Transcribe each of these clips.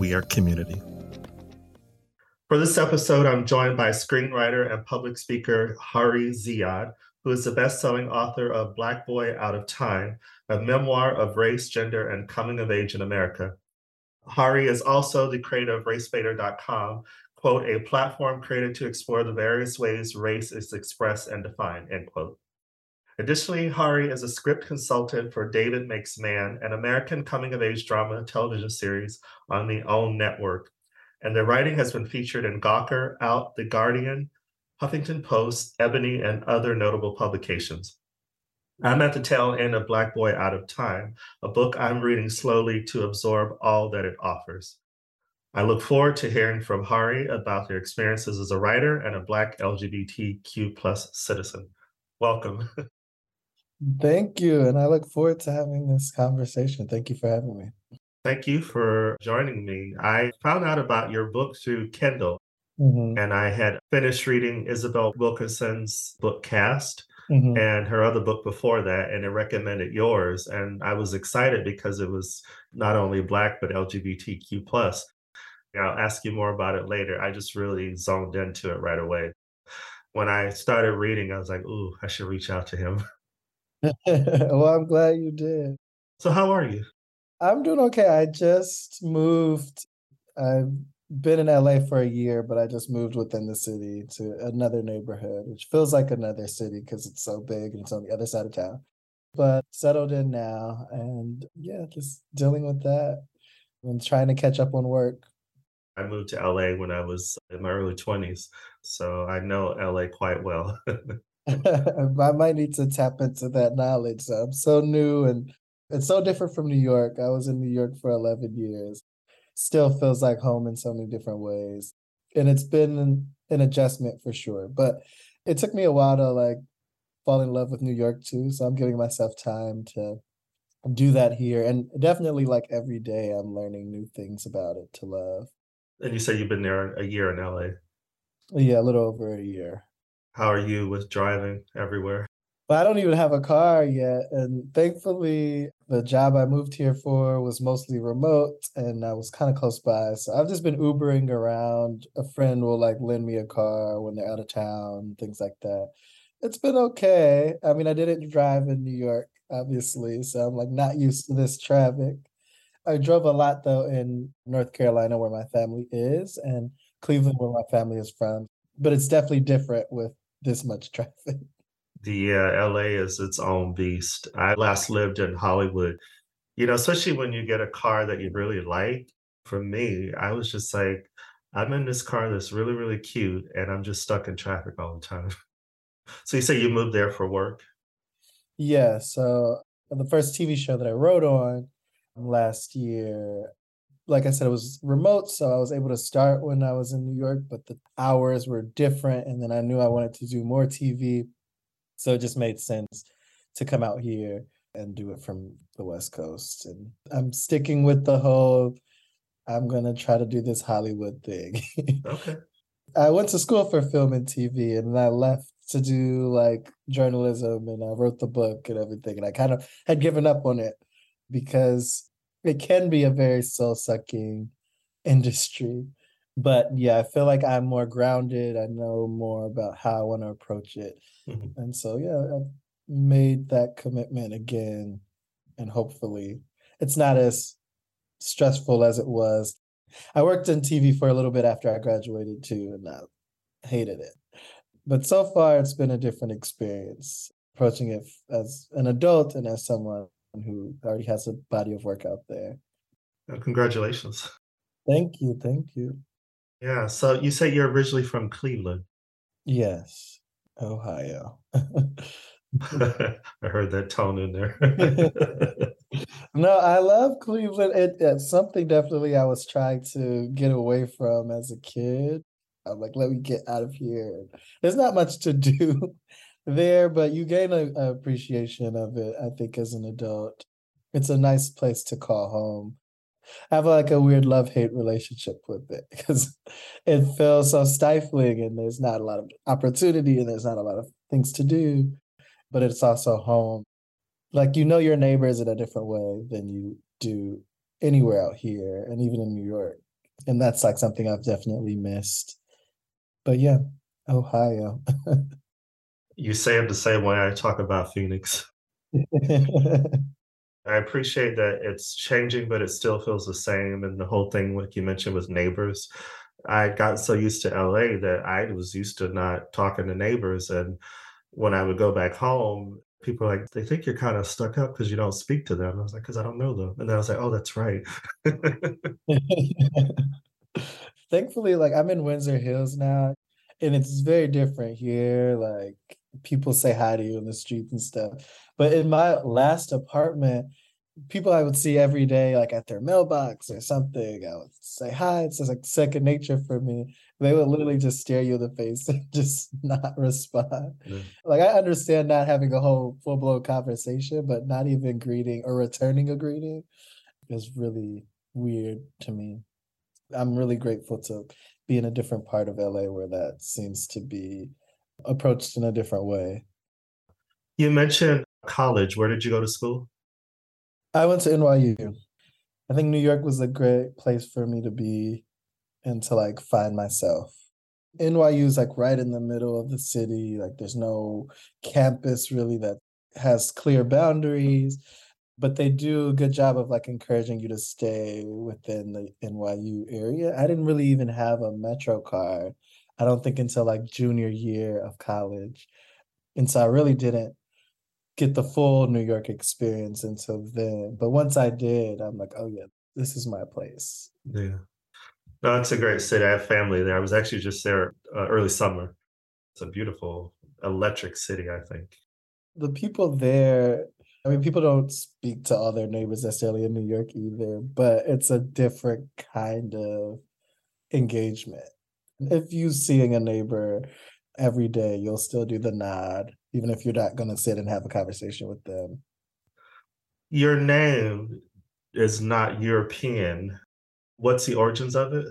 We are community. For this episode, I'm joined by screenwriter and public speaker Hari Ziyad, who is the best selling author of Black Boy Out of Time, a memoir of race, gender, and coming of age in America. Hari is also the creator of RaceBaiter.com, quote, a platform created to explore the various ways race is expressed and defined, end quote. Additionally, Hari is a script consultant for David Makes Man, an American coming of age drama television series on the OWN network. And their writing has been featured in Gawker, Out, The Guardian, Huffington Post, Ebony, and other notable publications. I'm at the tail end of Black Boy Out of Time, a book I'm reading slowly to absorb all that it offers. I look forward to hearing from Hari about their experiences as a writer and a Black LGBTQ citizen. Welcome. Thank you. And I look forward to having this conversation. Thank you for having me. Thank you for joining me. I found out about your book through Kindle, mm-hmm. and I had finished reading Isabel Wilkerson's book Caste. Mm-hmm. and her other book before that and it recommended yours and i was excited because it was not only black but lgbtq plus i'll ask you more about it later i just really zoned into it right away when i started reading i was like ooh i should reach out to him well, I'm glad you did. So, how are you? I'm doing okay. I just moved. I've been in LA for a year, but I just moved within the city to another neighborhood, which feels like another city because it's so big and it's on the other side of town. But settled in now, and yeah, just dealing with that and trying to catch up on work. I moved to LA when I was in my early 20s, so I know LA quite well. I might need to tap into that knowledge. I'm so new and it's so different from New York. I was in New York for 11 years. Still feels like home in so many different ways. And it's been an, an adjustment for sure. But it took me a while to like fall in love with New York too. So I'm giving myself time to do that here. And definitely like every day I'm learning new things about it to love. And you said you've been there a year in LA. Yeah, a little over a year. How are you with driving everywhere? But I don't even have a car yet. And thankfully, the job I moved here for was mostly remote and I was kind of close by. So I've just been Ubering around. A friend will like lend me a car when they're out of town, things like that. It's been okay. I mean, I didn't drive in New York, obviously. So I'm like not used to this traffic. I drove a lot though in North Carolina where my family is and Cleveland where my family is from. But it's definitely different with this much traffic. The uh, LA is its own beast. I last lived in Hollywood. You know, especially when you get a car that you really like. For me, I was just like, I'm in this car that's really, really cute, and I'm just stuck in traffic all the time. so you say you moved there for work? Yeah. So the first TV show that I wrote on last year, like I said, it was remote, so I was able to start when I was in New York, but the hours were different. And then I knew I wanted to do more TV. So it just made sense to come out here and do it from the West Coast. And I'm sticking with the whole I'm gonna try to do this Hollywood thing. okay. I went to school for film and TV and I left to do like journalism and I wrote the book and everything. And I kind of had given up on it because it can be a very soul sucking industry. But yeah, I feel like I'm more grounded. I know more about how I want to approach it. Mm-hmm. And so, yeah, I've made that commitment again. And hopefully, it's not as stressful as it was. I worked in TV for a little bit after I graduated too, and I hated it. But so far, it's been a different experience approaching it as an adult and as someone who already has a body of work out there. Well, congratulations. Thank you. Thank you. Yeah. So you say you're originally from Cleveland. Yes, Ohio. I heard that tone in there. no, I love Cleveland. It, it's something definitely I was trying to get away from as a kid. I'm like, let me get out of here. There's not much to do there, but you gain a, a appreciation of it, I think, as an adult. It's a nice place to call home. I have like a weird love hate relationship with it because it feels so stifling and there's not a lot of opportunity and there's not a lot of things to do, but it's also home. Like you know your neighbors in a different way than you do anywhere out here and even in New York. And that's like something I've definitely missed. But yeah, Ohio. you say it the same way I talk about Phoenix. I appreciate that it's changing, but it still feels the same. And the whole thing, like you mentioned, with neighbors, I got so used to LA that I was used to not talking to neighbors. And when I would go back home, people like, they think you're kind of stuck up because you don't speak to them. I was like, because I don't know them. And then I was like, oh, that's right. Thankfully, like I'm in Windsor Hills now, and it's very different here. Like people say hi to you in the street and stuff. But in my last apartment, people I would see every day, like at their mailbox or something, I would say hi. It's just like second nature for me. They would literally just stare you in the face and just not respond. Yeah. Like I understand not having a whole full blown conversation, but not even greeting or returning a greeting is really weird to me. I'm really grateful to be in a different part of LA where that seems to be approached in a different way. You mentioned college. Where did you go to school? I went to NYU. I think New York was a great place for me to be and to like find myself. NYU is like right in the middle of the city. Like there's no campus really that has clear boundaries, but they do a good job of like encouraging you to stay within the NYU area. I didn't really even have a Metro card. I don't think until like junior year of college. And so I really didn't get the full New York experience until then. But once I did, I'm like, oh yeah, this is my place. Yeah. No, it's a great city. I have family there. I was actually just there uh, early summer. It's a beautiful, electric city, I think. The people there, I mean, people don't speak to all their neighbors necessarily in New York either, but it's a different kind of engagement. If you seeing a neighbor every day, you'll still do the nod, even if you're not going to sit and have a conversation with them. Your name is not European. What's the origins of it?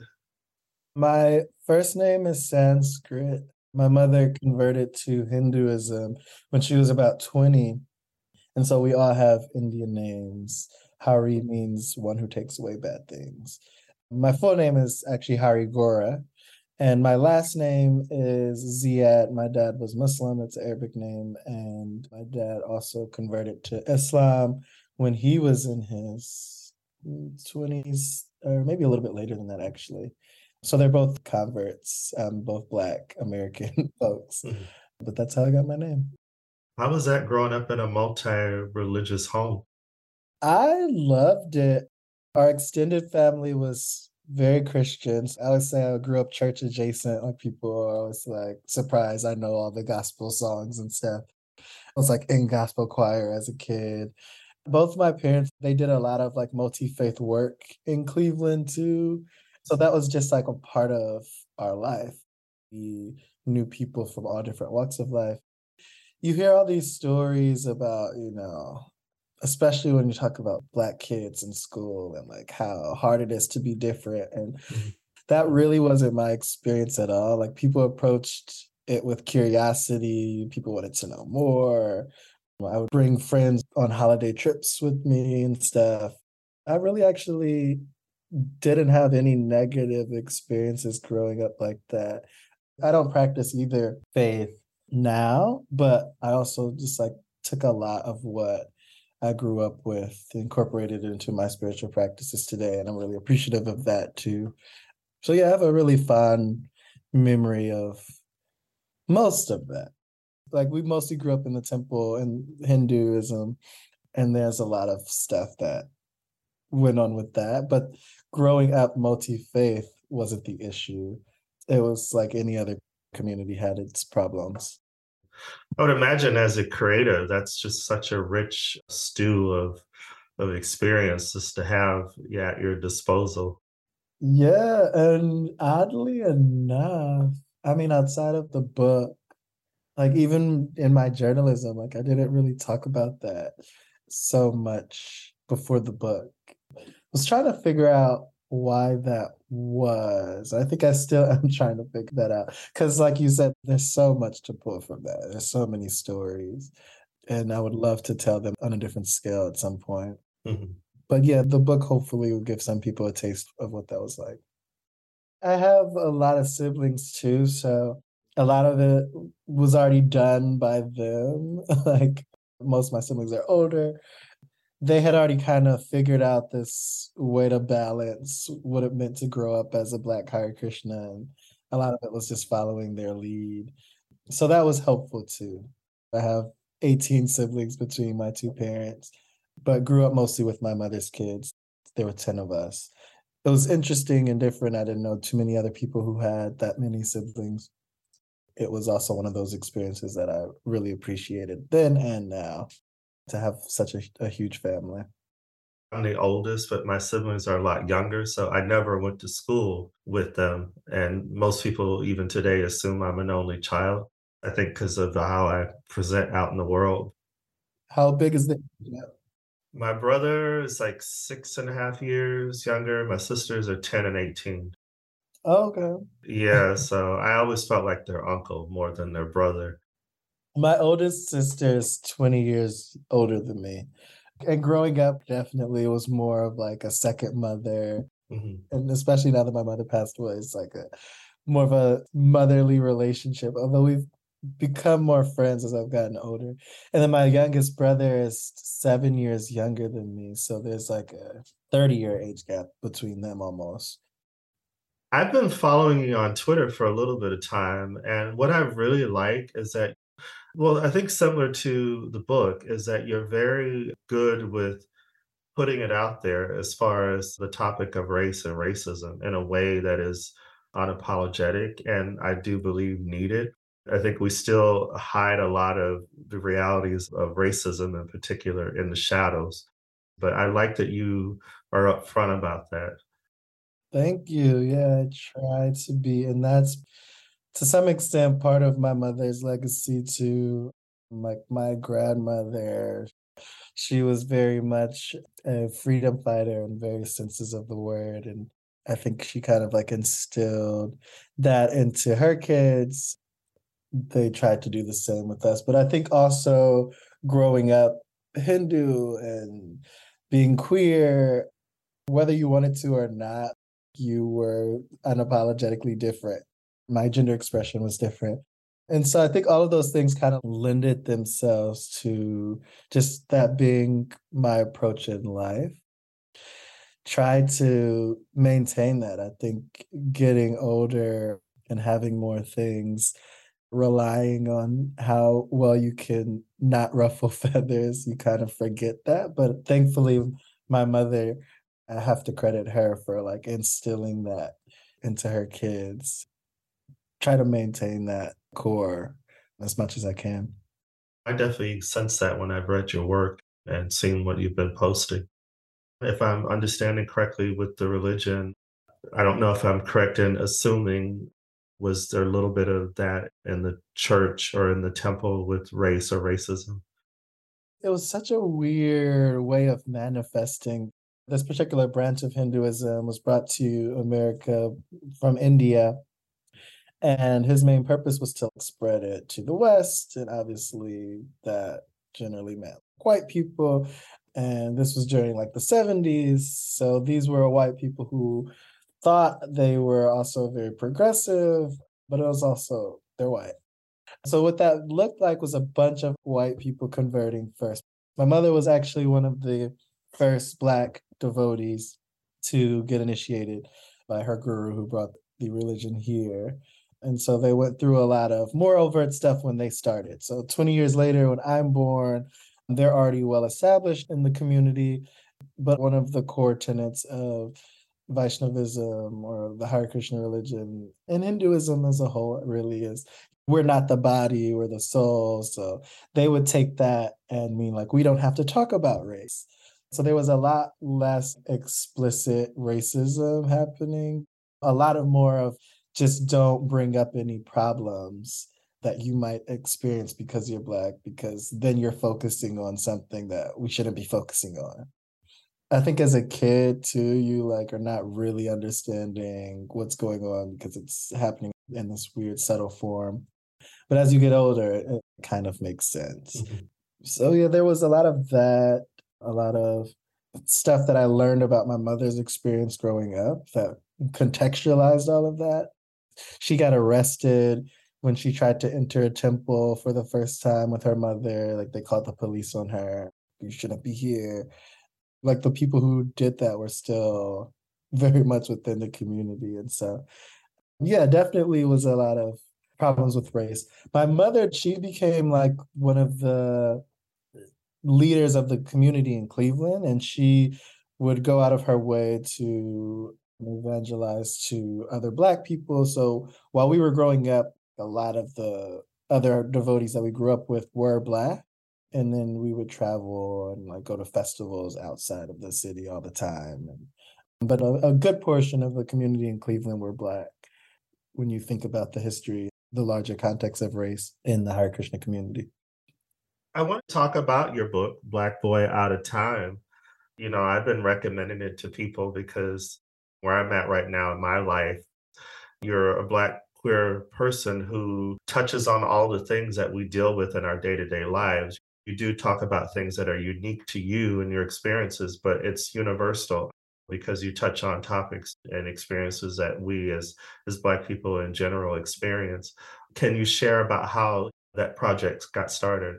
My first name is Sanskrit. My mother converted to Hinduism when she was about 20. And so we all have Indian names. Hari means one who takes away bad things. My full name is actually Hari Gora, and my last name is Ziyad. My dad was Muslim, it's an Arabic name. And my dad also converted to Islam when he was in his 20s, or maybe a little bit later than that, actually. So they're both converts, um, both Black American folks. Mm-hmm. But that's how I got my name. How was that growing up in a multi religious home? I loved it. Our extended family was very Christians. I would say I grew up church adjacent. Like people are always like surprised I know all the gospel songs and stuff. I was like in gospel choir as a kid. Both my parents, they did a lot of like multi-faith work in Cleveland too. So that was just like a part of our life. We knew people from all different walks of life. You hear all these stories about, you know, especially when you talk about black kids in school and like how hard it is to be different and mm-hmm. that really wasn't my experience at all. Like people approached it with curiosity people wanted to know more. I would bring friends on holiday trips with me and stuff. I really actually didn't have any negative experiences growing up like that. I don't practice either faith now but i also just like took a lot of what I grew up with, incorporated into my spiritual practices today. And I'm really appreciative of that too. So, yeah, I have a really fond memory of most of that. Like, we mostly grew up in the temple and Hinduism, and there's a lot of stuff that went on with that. But growing up multi faith wasn't the issue. It was like any other community had its problems. I would imagine as a creator, that's just such a rich stew of of experiences to have yeah, at your disposal. Yeah, and oddly enough, I mean, outside of the book, like even in my journalism, like I didn't really talk about that so much before the book. I was trying to figure out why that was. I think I still am trying to figure that out. Cause like you said, there's so much to pull from that. There's so many stories. And I would love to tell them on a different scale at some point. Mm-hmm. But yeah, the book hopefully will give some people a taste of what that was like. I have a lot of siblings too, so a lot of it was already done by them. like most of my siblings are older. They had already kind of figured out this way to balance what it meant to grow up as a Black Hare Krishna. And a lot of it was just following their lead. So that was helpful too. I have 18 siblings between my two parents, but grew up mostly with my mother's kids. There were 10 of us. It was interesting and different. I didn't know too many other people who had that many siblings it was also one of those experiences that I really appreciated then and now to have such a, a huge family. I'm the oldest, but my siblings are a lot younger. So I never went to school with them. And most people, even today, assume I'm an only child. I think because of how I present out in the world. How big is the? My brother is like six and a half years younger. My sisters are 10 and 18. Oh, okay. Yeah, so I always felt like their uncle more than their brother. My oldest sister is 20 years older than me. And growing up, definitely it was more of like a second mother. Mm-hmm. And especially now that my mother passed away, it's like a more of a motherly relationship. Although we've become more friends as I've gotten older. And then my youngest brother is seven years younger than me. So there's like a 30 year age gap between them almost. I've been following you on Twitter for a little bit of time. And what I really like is that, well, I think similar to the book, is that you're very good with putting it out there as far as the topic of race and racism in a way that is unapologetic and I do believe needed. I think we still hide a lot of the realities of racism in particular in the shadows. But I like that you are upfront about that. Thank you. Yeah, I try to be. And that's to some extent part of my mother's legacy too. Like my grandmother, she was very much a freedom fighter in various senses of the word. And I think she kind of like instilled that into her kids. They tried to do the same with us. But I think also growing up Hindu and being queer, whether you wanted to or not, you were unapologetically different. My gender expression was different. And so I think all of those things kind of lended themselves to just that being my approach in life. Try to maintain that. I think getting older and having more things, relying on how well you can not ruffle feathers, you kind of forget that. But thankfully, my mother I have to credit her for like instilling that into her kids. Try to maintain that core as much as I can. I definitely sense that when I've read your work and seen what you've been posting. If I'm understanding correctly with the religion, I don't know if I'm correct in assuming was there a little bit of that in the church or in the temple with race or racism? It was such a weird way of manifesting this particular branch of Hinduism was brought to America from India. And his main purpose was to spread it to the West. And obviously, that generally meant white people. And this was during like the 70s. So these were white people who thought they were also very progressive, but it was also, they're white. So what that looked like was a bunch of white people converting first. My mother was actually one of the first black devotees to get initiated by her guru who brought the religion here. And so they went through a lot of more overt stuff when they started. So 20 years later, when I'm born, they're already well established in the community. But one of the core tenets of Vaishnavism or the Hare Krishna religion and Hinduism as a whole really is we're not the body, we're the soul. So they would take that and mean like, we don't have to talk about race. So there was a lot less explicit racism happening, a lot of more of just don't bring up any problems that you might experience because you're black, because then you're focusing on something that we shouldn't be focusing on. I think as a kid too, you like are not really understanding what's going on because it's happening in this weird subtle form. But as you get older, it kind of makes sense. Mm-hmm. So yeah, there was a lot of that, a lot of stuff that I learned about my mother's experience growing up that contextualized all of that. She got arrested when she tried to enter a temple for the first time with her mother. Like they called the police on her. You shouldn't be here. Like the people who did that were still very much within the community. And so, yeah, definitely was a lot of problems with race. My mother, she became like one of the leaders of the community in Cleveland, and she would go out of her way to evangelize to other Black people. So while we were growing up, a lot of the other devotees that we grew up with were Black. And then we would travel and like go to festivals outside of the city all the time. And, but a, a good portion of the community in Cleveland were Black when you think about the history the larger context of race in the Hare Krishna community. I want to talk about your book, Black Boy Out of Time. You know, I've been recommending it to people because where I'm at right now in my life, you're a Black queer person who touches on all the things that we deal with in our day to day lives. You do talk about things that are unique to you and your experiences, but it's universal because you touch on topics and experiences that we as as black people in general experience can you share about how that project got started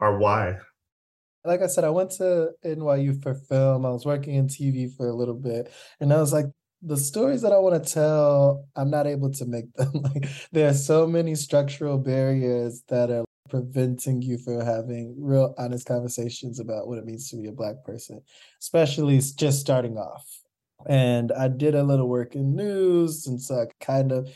or why like i said i went to nyu for film. I was working in tv for a little bit. And i was like the stories that i want to tell i'm not able to make them. Like there are so many structural barriers that are preventing you from having real honest conversations about what it means to be a black person especially just starting off. And i did a little work in news and so i kind of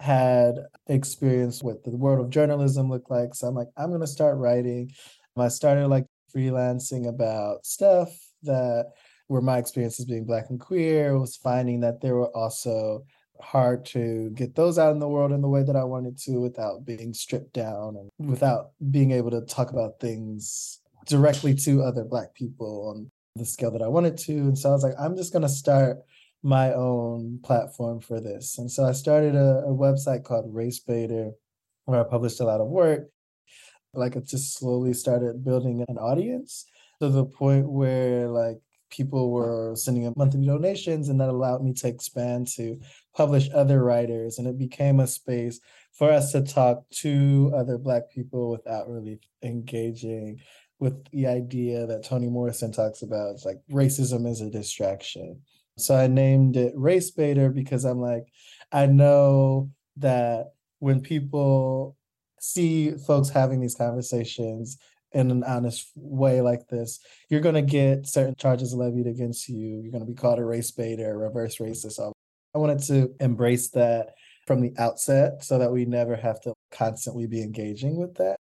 had experience what the world of journalism looked like. So i'm like i'm going to start writing. I started like freelancing about stuff that were my experiences being black and queer was finding that there were also hard to get those out in the world in the way that I wanted to without being stripped down and mm-hmm. without being able to talk about things directly to other Black people on the scale that I wanted to. And so I was like, I'm just going to start my own platform for this. And so I started a, a website called Race Baiter where I published a lot of work. Like it just slowly started building an audience to the point where like people were sending in monthly donations and that allowed me to expand to publish other writers and it became a space for us to talk to other black people without really engaging with the idea that Toni Morrison talks about it's like racism is a distraction. So I named it Race Baiter because I'm like, I know that when people see folks having these conversations in an honest way like this, you're going to get certain charges levied against you. You're going to be called a race baiter, reverse racist. I wanted to embrace that from the outset so that we never have to constantly be engaging with that.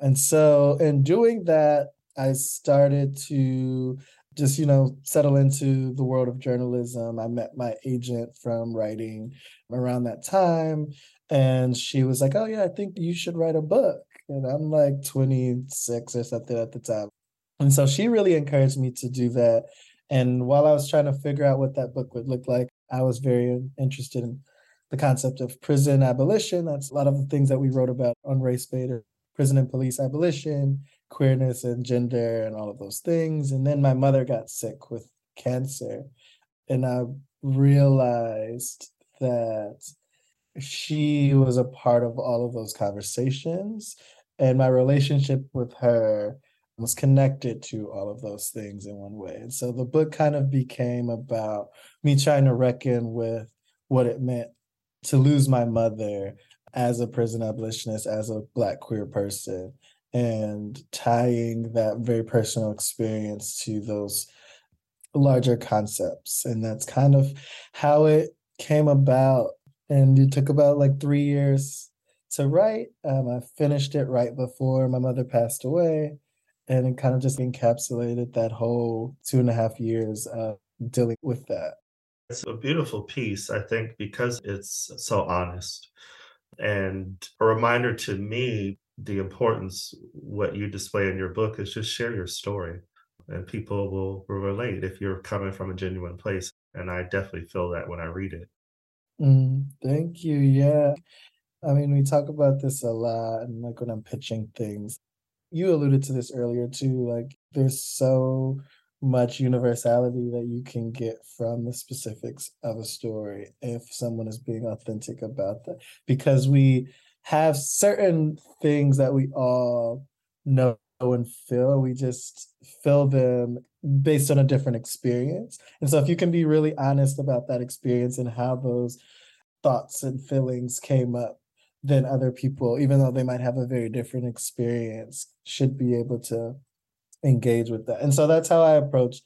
And so, in doing that, I started to just, you know, settle into the world of journalism. I met my agent from writing around that time. And she was like, Oh, yeah, I think you should write a book and I'm like 26 or something at the time. And so she really encouraged me to do that. And while I was trying to figure out what that book would look like, I was very interested in the concept of prison abolition. That's a lot of the things that we wrote about on Race Baiter, prison and police abolition, queerness and gender, and all of those things. And then my mother got sick with cancer. And I realized that she was a part of all of those conversations and my relationship with her was connected to all of those things in one way. And so the book kind of became about me trying to reckon with what it meant to lose my mother as a prison abolitionist, as a Black queer person, and tying that very personal experience to those larger concepts. And that's kind of how it came about. And it took about like three years to write. Um, I finished it right before my mother passed away, and it kind of just encapsulated that whole two and a half years of dealing with that. It's a beautiful piece, I think, because it's so honest. And a reminder to me, the importance, what you display in your book is just share your story and people will, will relate if you're coming from a genuine place. And I definitely feel that when I read it. Mm, thank you. Yeah. I mean, we talk about this a lot, and like when I'm pitching things, you alluded to this earlier too. Like, there's so much universality that you can get from the specifics of a story if someone is being authentic about that. Because we have certain things that we all know and feel, we just feel them based on a different experience. And so if you can be really honest about that experience and how those thoughts and feelings came up, then other people, even though they might have a very different experience, should be able to engage with that. And so that's how I approach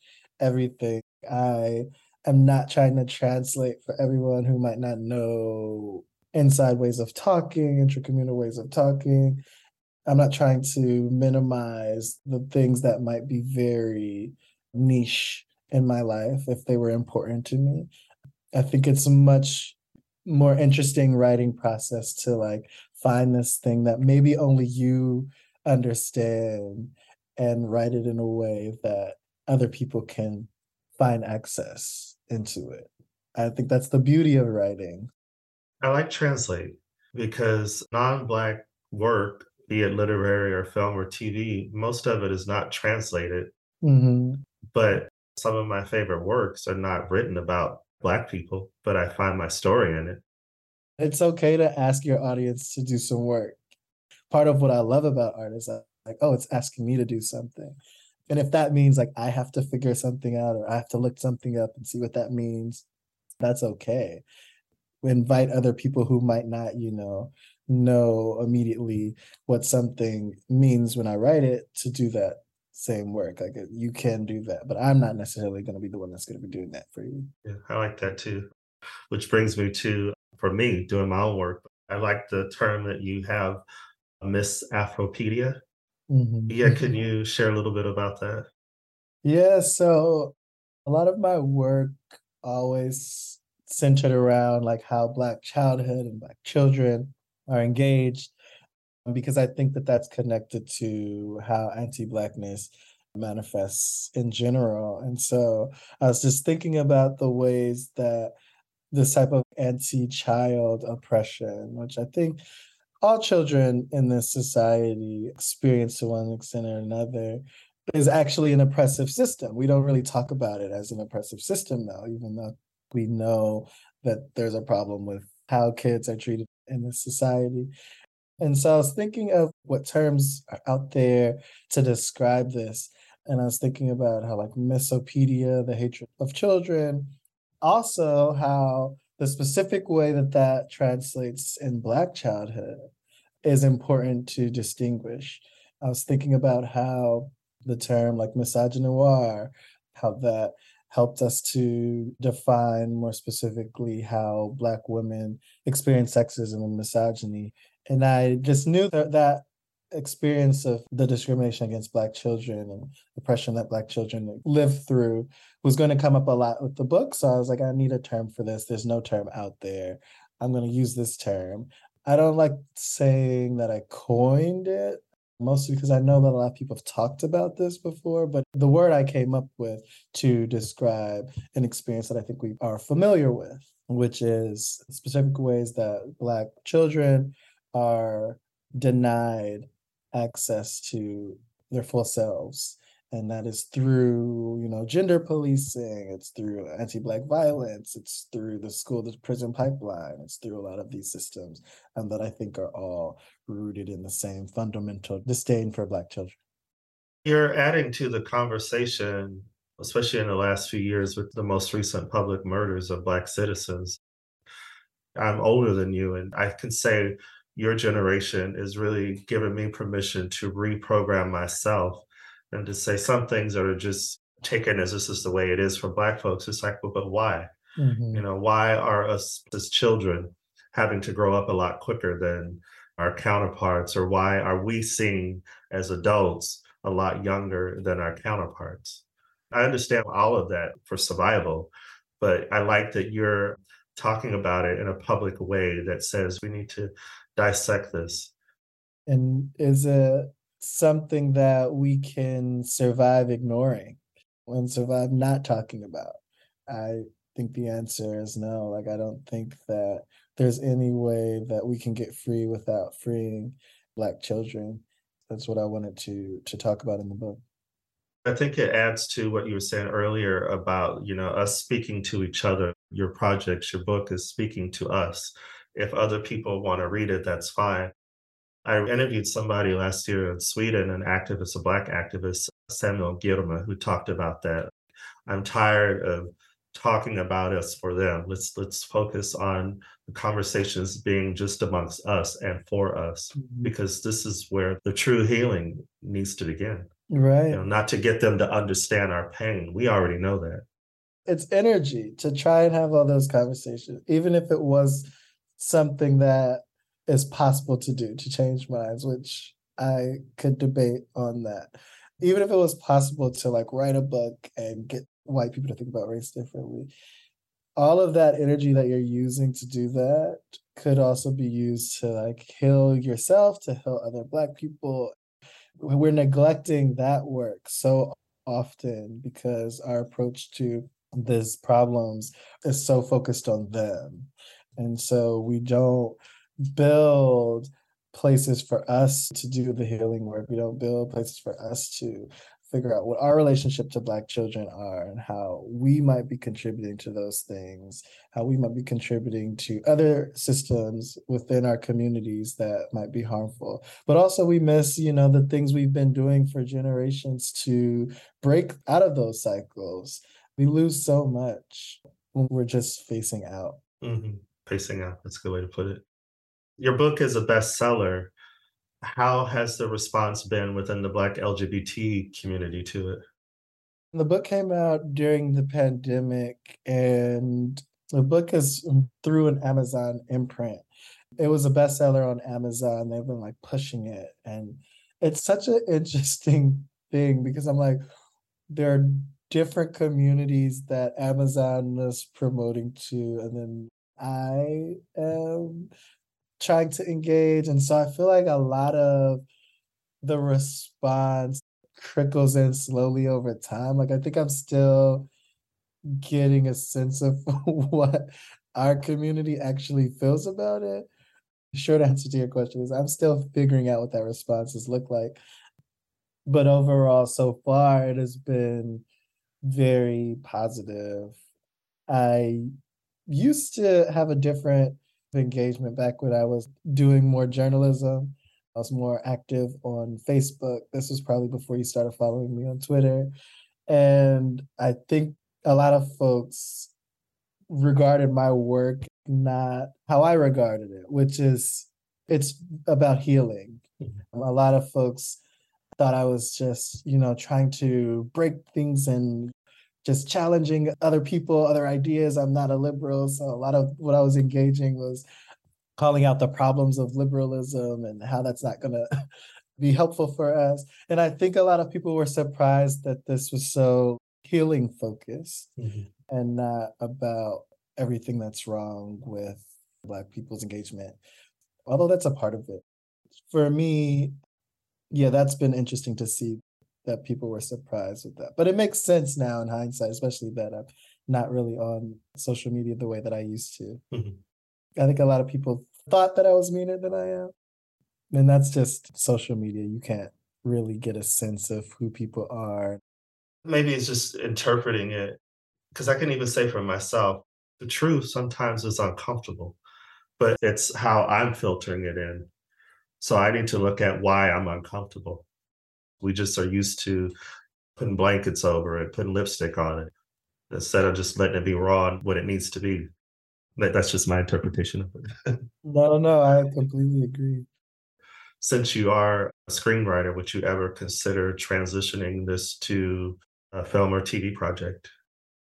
everything. I am not trying to translate for everyone who might not know inside ways of talking, intracommunal ways of talking. I'm not trying to minimize the things that might be very niche in my life if they were important to me. I think it's a much more interesting writing process to like find this thing that maybe only you understand and write it in a way that other people can find access into it. I think that's the beauty of writing. I like translate because non Black work, be it literary or film or TV, most of it is not translated. Mm-hmm. But some of my favorite works are not written about Black people, but I find my story in it. It's okay to ask your audience to do some work. Part of what I love about art is that, like, oh, it's asking me to do something. And if that means like I have to figure something out or I have to look something up and see what that means, that's okay. We invite other people who might not, you know, know immediately what something means when I write it to do that same work. Like you can do that, but I'm not necessarily going to be the one that's going to be doing that for you. Yeah, I like that too. Which brings me to, for me, doing my own work. I like the term that you have, misafropedia. Mm-hmm. Yeah, can you share a little bit about that? Yeah, so a lot of my work always centered around like how Black childhood and Black children are engaged, because I think that that's connected to how anti-Blackness manifests in general. And so I was just thinking about the ways that this type of anti-child oppression, which I think all children in this society experience to one extent or another is actually an oppressive system. We don't really talk about it as an oppressive system though, even though we know that there's a problem with how kids are treated in this society. And so I was thinking of what terms are out there to describe this. And I was thinking about how, like, misopedia, the hatred of children, also how the specific way that that translates in Black childhood is important to distinguish. I was thinking about how the term like misogynoir, how that helped us to define more specifically how Black women experience sexism and misogyny. And I just knew that that experience of the discrimination against Black children and oppression that Black children live through was going to come up a lot with the book. So I was like, I need a term for this. There's no term out there. I'm going to use this term. I don't like saying that I coined it, mostly because I know that a lot of people have talked about this before, but the word I came up with to describe an experience that I think we are familiar with, which is specific ways that Black children are denied access to their full selves. And that is through you know gender policing it's through anti-black violence it's through the school to prison pipeline it's through a lot of these systems and that i think are all rooted in the same fundamental disdain for black children. You're adding to the conversation especially in the last few years with the most recent public murders of black citizens. I'm older than you and i can say your generation is really giving me permission to reprogram myself and to say some things that are just taken as this is the way it is for black folks it's like well, but why mm-hmm. you know why are us as children having to grow up a lot quicker than our counterparts, or why are we seen as adults a lot younger than our counterparts? I understand all of that for survival, but I like that you're talking about it in a public way that says we need to dissect this. And is it something that we can survive ignoring and survive not talking about? I think the answer is no. Like, I don't think that there's any way that we can get free without freeing Black children. That's what I wanted to to talk about in the book. I think it adds to what you were saying earlier about, you know, us speaking to each other. Your projects, your book is speaking to us. If other people want to read it, that's fine. I interviewed somebody last year in Sweden, an activist, a Black activist, Samuel Girma, who talked about that. I'm tired of talking about us for them. Let's let's focus on the conversations being just amongst us and for us, mm-hmm. because this is where the true healing needs to begin. Right. You know, not to get them to understand our pain. We already know that. It's energy to try and have all those conversations, even if it was something that is possible to do to change minds, which I could debate on that. Even if it was possible to like write a book and get white people to think about race differently, all of that energy that you're using to do that could also be used to like heal yourself, to heal other black people. We're neglecting that work so often because our approach to these problems is so focused on them. And so we don't build places for us to do the healing work. We don't build places for us to figure out what our relationship to black children are and how we might be contributing to those things how we might be contributing to other systems within our communities that might be harmful but also we miss you know the things we've been doing for generations to break out of those cycles we lose so much when we're just facing out mm-hmm. facing out that's a good way to put it your book is a bestseller. How has the response been within the Black LGBT community to it? The book came out during the pandemic, and the book is through an Amazon imprint. It was a bestseller on Amazon. They've been like pushing it. And it's such an interesting thing because I'm like, there are different communities that Amazon is promoting to, and then I am trying to engage. And so I feel like a lot of the response trickles in slowly over time. Like I think I'm still getting a sense of what our community actually feels about it. Short answer to your question is I'm still figuring out what that response responses look like. But overall, so far, it has been very positive. I used to have a different engagement back when I was doing more journalism. I was more active on Facebook. This was probably before you started following me on Twitter. And I think a lot of folks regarded my work not how I regarded it, which is it's about healing. A lot of folks thought I was just, you know, trying to break things and just challenging other people, other ideas. I'm not a liberal. So a lot of what I was engaging was calling out the problems of liberalism and how that's not going to be helpful for us. And I think a lot of people were surprised that this was so healing focused mm-hmm. and not about everything that's wrong with Black people's engagement, although that's a part of it. For me, yeah, that's been interesting to see that people were surprised with that. But it makes sense now in hindsight, especially that I'm not really on social media the way that I used to. Mm-hmm. I think a lot of people thought that I was meaner than I am. And that's just social media. You can't really get a sense of who people are. Maybe it's just interpreting it. Because I can even say for myself, the truth sometimes is uncomfortable, but it's how I'm filtering it in. So I need to look at why I'm uncomfortable. We just are used to putting blankets over it, putting lipstick on it, instead of just letting it be raw and what it needs to be. That's just my interpretation of it. no, no, I completely agree. Since you are a screenwriter, would you ever consider transitioning this to a film or TV project?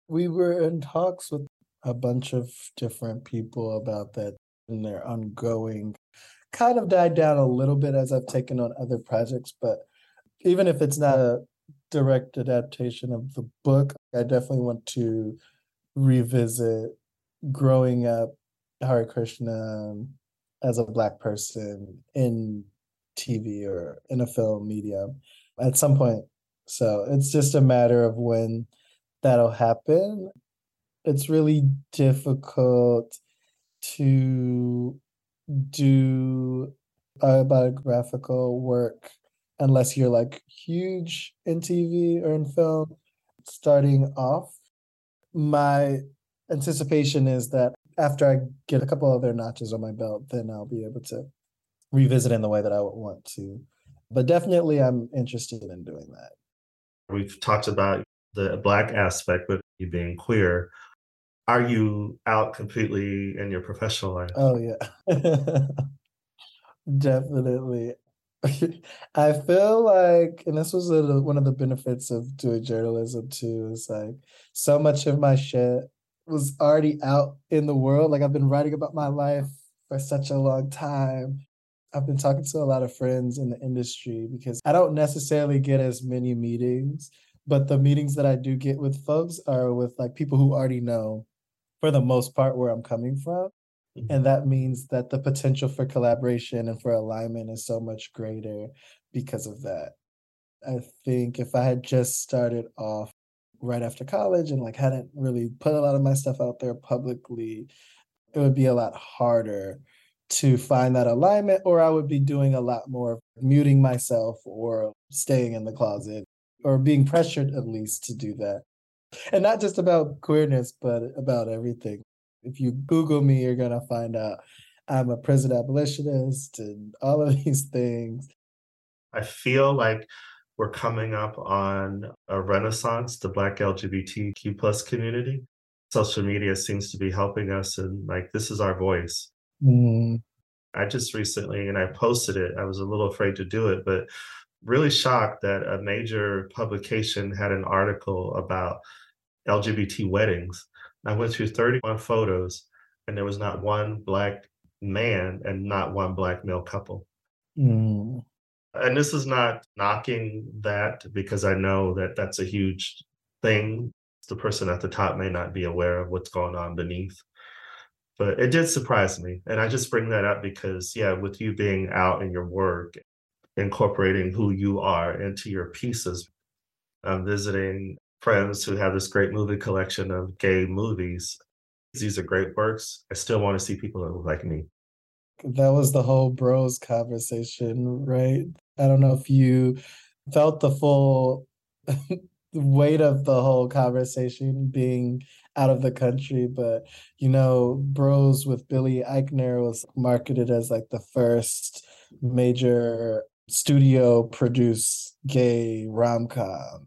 We were in talks with a bunch of different people about that. and they're ongoing. Kind of died down a little bit as I've taken on other projects, but even if it's not a direct adaptation of the book, I definitely want to revisit growing up Hare Krishna um, as a black person in TV or in a film medium at some point. So it's just a matter of when that'll happen. It's really difficult to do biographical work unless you're like huge in TV or in film starting off. My anticipation is that after I get a couple other notches on my belt, then I'll be able to revisit in the way that I would want to. But definitely, I'm interested in doing that. We've talked about the black aspect with you being queer. Are you out completely in your professional life? Oh, yeah. definitely. I feel like, and this was a, one of the benefits of doing journalism too, is like so much of my shit was already out in the world. Like I've been writing about my life for such a long time. I've been talking to a lot of friends in the industry because I don't necessarily get as many meetings, but the meetings that I do get with folks are with like people who already know for the most part where I'm coming from. And that means that the potential for collaboration and for alignment is so much greater because of that. I think if I had just started off right after college and like hadn't really put a lot of my stuff out there publicly, it would be a lot harder to find that alignment, or I would be doing a lot more muting myself or staying in the closet or being pressured at least to do that. And not just about queerness, but about everything. If you Google me, you're going to find out I'm a prison abolitionist and all of these things. I feel like we're coming up on a renaissance, the Black LGBTQ plus community. Social media seems to be helping us, and like this is our voice. Mm. I just recently, and I posted it, I was a little afraid to do it, but really shocked that a major publication had an article about LGBT weddings. I went through 31 photos, and there was not one Black man and not one Black male couple. Mm. And this is not knocking that because I know that that's a huge thing. The person at the top may not be aware of what's going on beneath but it did surprise me and i just bring that up because yeah with you being out in your work incorporating who you are into your pieces i'm visiting friends who have this great movie collection of gay movies these are great works i still want to see people that look like me that was the whole bros conversation right i don't know if you felt the full weight of the whole conversation being out of the country. But you know, Bros with Billy Eichner was marketed as like the first major studio produced gay rom com.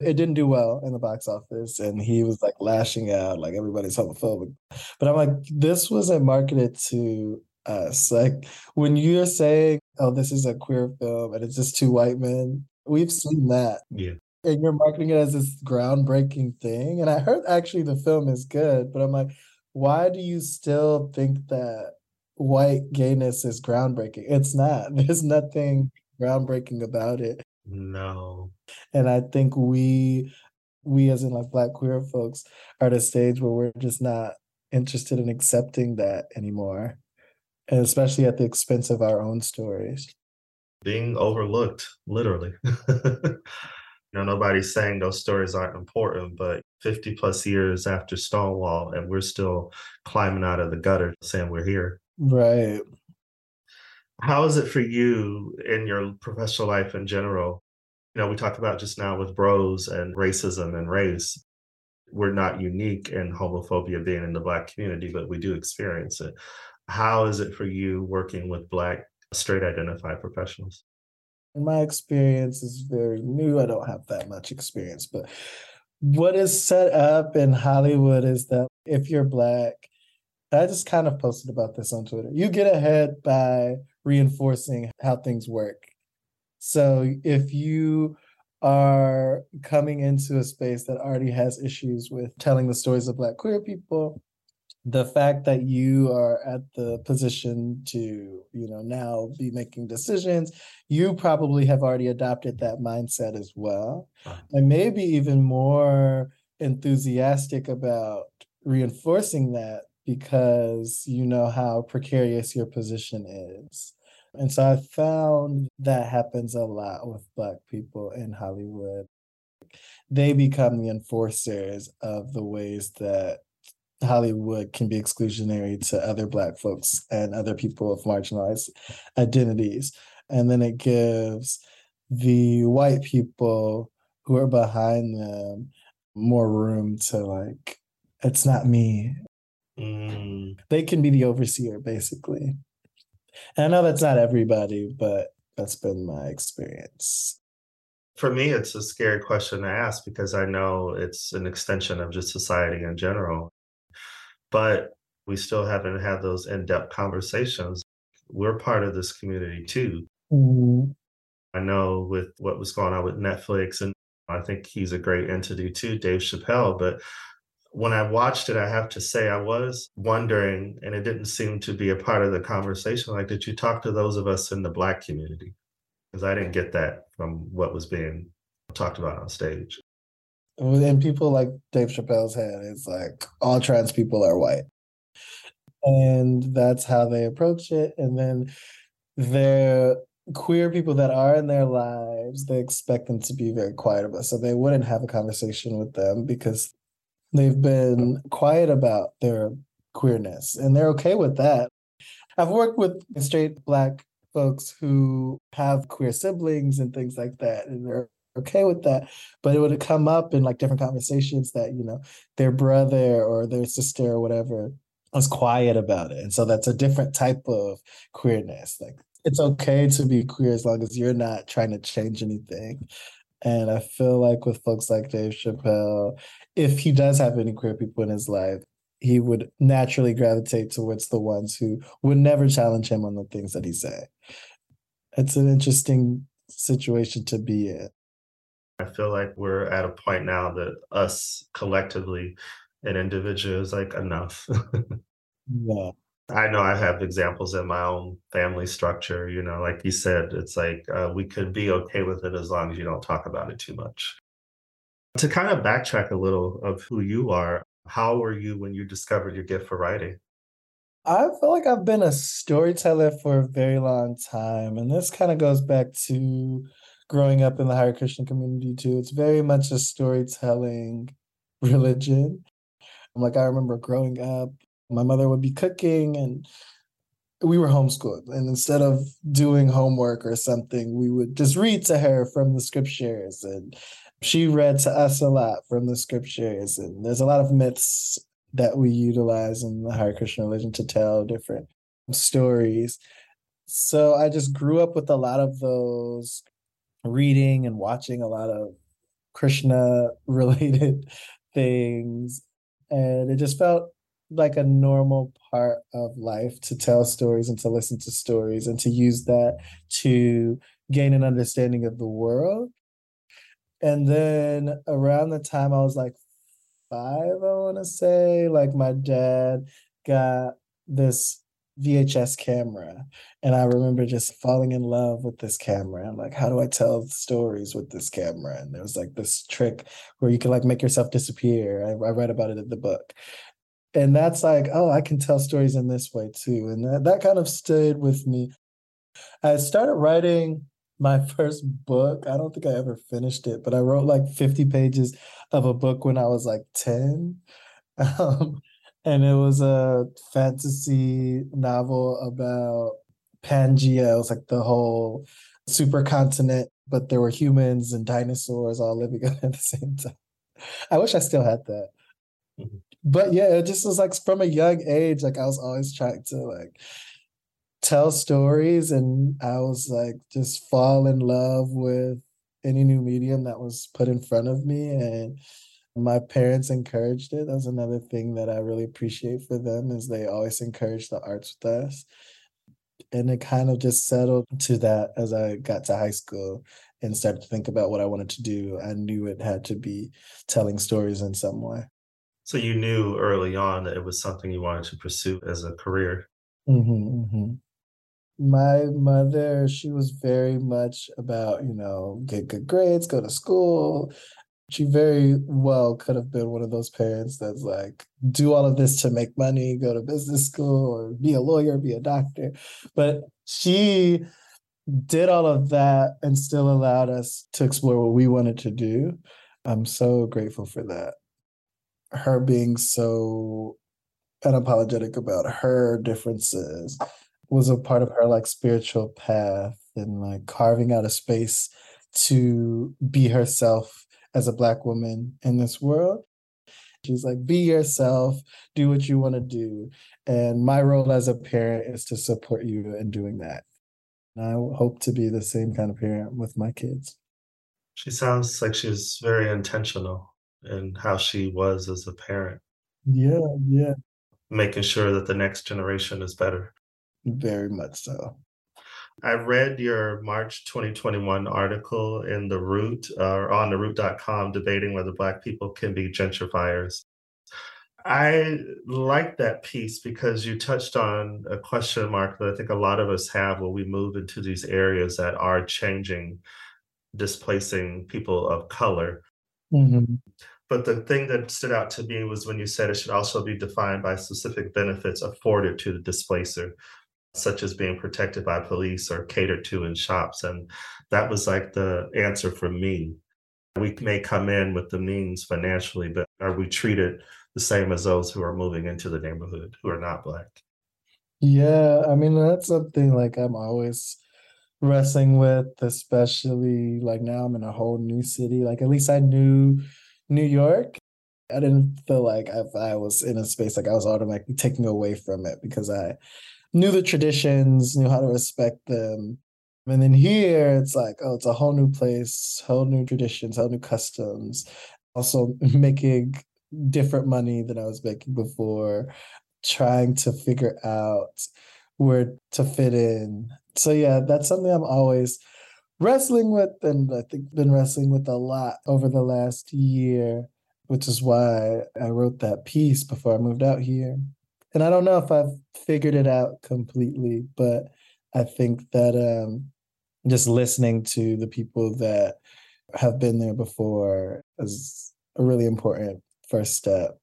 It didn't do well in the box office, and he was like lashing out, like everybody's homophobic. But I'm like, this wasn't marketed to us. Like when you're saying, "Oh, this is a queer film," and it's just two white men, we've seen that. Yeah and you're marketing it as this groundbreaking thing. And I heard actually the film is good, but I'm like, why do you still think that white gayness is groundbreaking? It's not. There's nothing groundbreaking about it. No. And I think we we as in like black queer folks are at a stage where we're just not interested in accepting that anymore. And especially at the expense of our own stories. Being overlooked, literally. you know, nobody's saying those stories aren't important, but 50 plus years after Stonewall, and we're still climbing out of the gutter saying we're here. Right. How is it for you in your professional life in general? You know, we talked about just now with bros and racism and race. We're not unique in homophobia being in the Black community, but we do experience it. How is it for you working with Black straight identified professionals? my experience is very new. I don't have that much experience, but what is set up in Hollywood is that if you're black, I just kind of posted about this on Twitter. You get ahead by reinforcing how things work. So if you are coming into a space that already has issues with telling the stories of black queer people, the fact that you are at the position to you know now be making decisions you probably have already adopted that mindset as well. And maybe even more enthusiastic about reinforcing that because you know how precarious your position is and so i found that happens a lot with black people in hollywood they become the enforcers of the ways that Hollywood can be exclusionary to other Black folks and other people of marginalized identities. And then it gives the white people who are behind them more room to, like, it's not me. Mm. They can be the overseer, basically. And I know that's not everybody, but that's been my experience. For me, it's a scary question to ask because I know it's an extension of just society in general but we still haven't had those in-depth conversations. We're part of this community too. Mm-hmm. I know with what was going on with Netflix, and I think he's a great entity too, Dave Chappelle. But when I watched it, I have to say I was wondering, and it didn't seem to be a part of the conversation. Like, did you talk to those of us in the Black community? Because I didn't get that from what was being talked about on stage. And people like Dave Chappelle's head is like all trans people are white. And that's how they approach it. And then the queer people that are in their lives, they expect them to be very quiet about. It. So they wouldn't have a conversation with them because they've been quiet about their queerness and they're okay with that. I've worked with straight black folks who have queer siblings and things like that, and they're okay with that but it would come up in like different conversations that you know their brother or their sister or whatever was quiet about it and so that's a different type of queerness like it's okay to be queer as long as you're not trying to change anything and i feel like with folks like dave chappelle if he does have any queer people in his life he would naturally gravitate towards the ones who would never challenge him on the things that he say it's an interesting situation to be in I feel like we're at a point now that us collectively and individuals like enough. yeah. I know I have examples in my own family structure, you know, like you said, it's like uh, we could be okay with it as long as you don't talk about it too much. To kind of backtrack a little of who you are, how were you when you discovered your gift for writing? I feel like I've been a storyteller for a very long time. And this kind of goes back to growing up in the Hare Krishna community too. It's very much a storytelling religion. I'm like I remember growing up, my mother would be cooking and we were homeschooled. And instead of doing homework or something, we would just read to her from the scriptures. And she read to us a lot from the scriptures. And there's a lot of myths that we utilize in the Hare Krishna religion to tell different stories. So I just grew up with a lot of those reading and watching a lot of Krishna related things. And it just felt like a normal part of life to tell stories and to listen to stories and to use that to gain an understanding of the world. And then around the time I was like five, I want to say, like my dad got this VHS camera. And I remember just falling in love with this camera. I'm like, how do I tell stories with this camera? And there was like this trick where you can like make yourself disappear. I, I read about it in the book. And that's like, oh, I can tell stories in this way too. And that, that kind of stayed with me. I started writing my first book. I don't think I ever finished it, but I wrote like 50 pages of a book when I was like 10. Um, and it was a fantasy novel about Pangea. It was like the whole supercontinent, but there were humans and dinosaurs all living at the same time. I wish I still had that. Mm-hmm. But yeah, it just was like from a young age, like I was always trying to like tell stories and I was like just fall in love with any new medium that was put in front of me and my parents encouraged it. That's another thing that I really appreciate for them is they always encourage the arts with us. And it kind of just settled to that as I got to high school and started to think about what I wanted to do. I knew it had to be telling stories in some way. So you knew early on that it was something you wanted to pursue as a career. Mm-hmm, mm-hmm. My mother, she was very much about, you know, get good grades, go to school. She very well could have been one of those parents that's like, do all of this to make money, go to business school, or be a lawyer, be a doctor. But she did all of that and still allowed us to explore what we wanted to do. I'm so grateful for that. Her being so unapologetic about her differences was a part of her like spiritual path and like carving out a space to be herself as a black woman in this world. She's like, be yourself, do what you want to do. And my role as a parent is to support you in doing that. And I hope to be the same kind of parent with my kids. She sounds like she's very intentional in how she was as a parent. Yeah, yeah. Making sure that the next generation is better. Very much so. I read your March 2021 article in The Root or on the theroot.com debating whether Black people can be gentrifiers. I like that piece because you touched on a question mark that I think a lot of us have when we move into these areas that are changing, displacing people of color. Mm-hmm. But the thing that stood out to me was when you said it should also be defined by specific benefits afforded to the displacer, such as being protected by police or catered to in shops. And that was like the answer for me. We may come in with the means financially, but are we treated the same as those who are moving into the neighborhood who are not black. Yeah, I mean that's something like I'm always wrestling with, especially like now I'm in a whole new city. Like at least I knew New York. I didn't feel like if I was in a space like I was automatically taking away from it because I knew the traditions, knew how to respect them. And then here it's like, oh, it's a whole new place, whole new traditions, whole new customs. Also making different money than I was making before, trying to figure out where to fit in. So yeah, that's something I'm always wrestling with and I think been wrestling with a lot over the last year, which is why I wrote that piece before I moved out here. And I don't know if I've figured it out completely, but I think that um just listening to the people that have been there before is a really important first step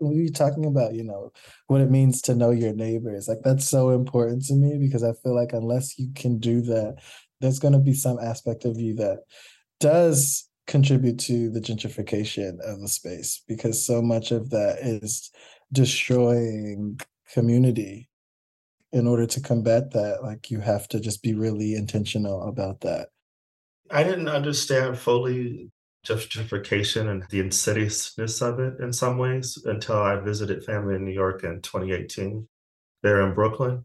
we were talking about you know what it means to know your neighbors like that's so important to me because i feel like unless you can do that there's going to be some aspect of you that does contribute to the gentrification of the space because so much of that is destroying community in order to combat that like you have to just be really intentional about that i didn't understand fully gentrification and the insidiousness of it in some ways until I visited family in New York in 2018 there in Brooklyn.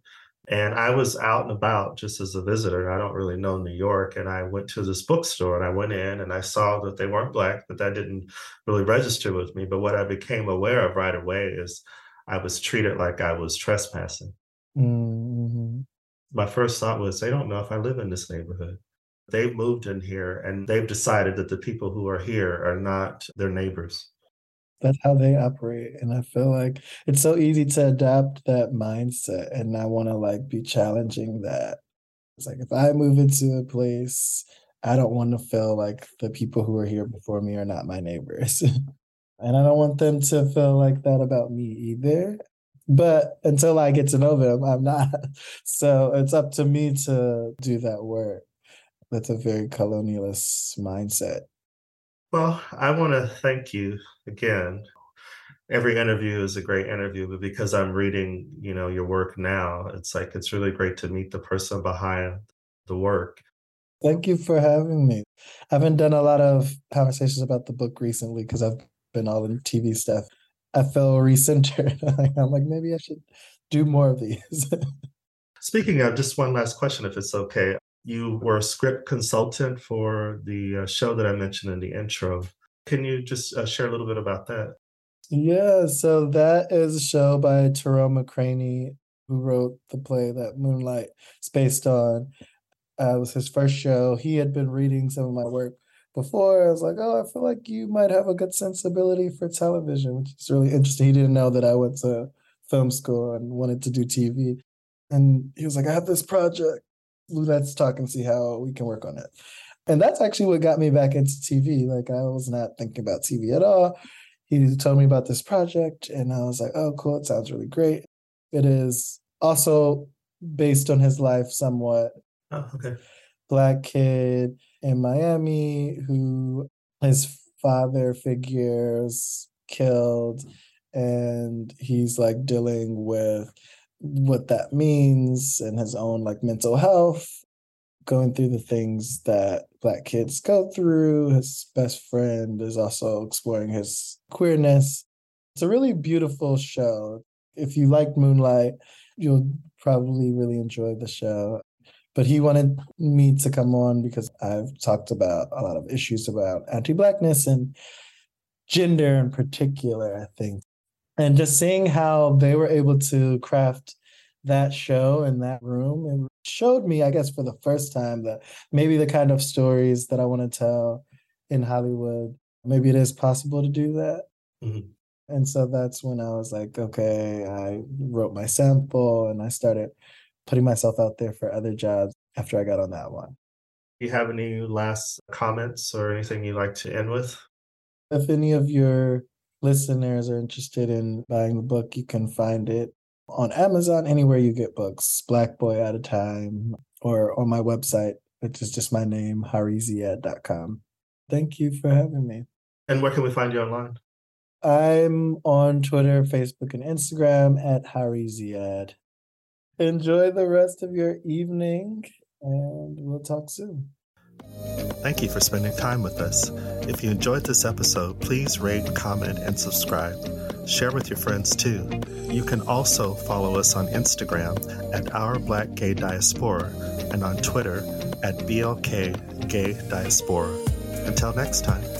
And I was out and about just as a visitor. I don't really know New York. And I went to this bookstore and I went in and I saw that they weren't Black, but that didn't really register with me. But what I became aware of right away is I was treated like I was trespassing. Mm-hmm. My first thought was, they don't know if I live in this neighborhood. They've moved in here and they've decided that the people who are here are not their neighbors. That's how they operate. And I feel like it's so easy to adapt that mindset. And I want to like be challenging that. It's like if I move into a place, I don't want to feel like the people who are here before me are not my neighbors. and I don't want them to feel like that about me either. But until I get to know them, I'm not. So it's up to me to do that work that's a very colonialist mindset. Well, I want to thank you again. Every interview is a great interview, but because I'm reading, you know, your work now, it's like it's really great to meet the person behind the work. Thank you for having me. I haven't done a lot of conversations about the book recently because I've been all in TV stuff. I feel recentered. I'm like, maybe I should do more of these. Speaking of, just one last question, if it's okay you were a script consultant for the uh, show that I mentioned in the intro. Can you just uh, share a little bit about that? Yeah, so that is a show by Tarell McCraney, who wrote the play that Moonlight is based on. Uh, it was his first show. He had been reading some of my work before. I was like, oh, I feel like you might have a good sensibility for television, which is really interesting. He didn't know that I went to film school and wanted to do TV. And he was like, I have this project. Let's talk and see how we can work on it. And that's actually what got me back into TV. Like I was not thinking about TV at all. He told me about this project and I was like, oh, cool. It sounds really great. It is also based on his life somewhat. Oh, okay. Black kid in Miami who his father figures killed and he's like dealing with what that means and his own like mental health going through the things that black kids go through. His best friend is also exploring his queerness. It's a really beautiful show. If you like moonlight you'll probably really enjoy the show. But he wanted me to come on because I've talked about a lot of issues about anti-blackness and gender in particular, I think. And just seeing how they were able to craft that show in that room, it showed me, I guess, for the first time that maybe the kind of stories that I want to tell in Hollywood, maybe it is possible to do that. Mm-hmm. And so that's when I was like, okay, I wrote my sample and I started putting myself out there for other jobs after I got on that one. Do you have any last comments or anything you'd like to end with? If any of your listeners are interested in buying the book, you can find it on Amazon, anywhere you get books, Black Boy Out of Time, or on my website, which is just my name, hariziyad.com. Thank you for having me. And where can we find you online? I'm on Twitter, Facebook, and Instagram at Hariziyad. Enjoy the rest of your evening, and we'll talk soon. Thank you for spending time with us. If you enjoyed this episode, please rate, comment, and subscribe. Share with your friends too. You can also follow us on Instagram at Our Black Gay Diaspora and on Twitter at BLK Gay Diaspora. Until next time.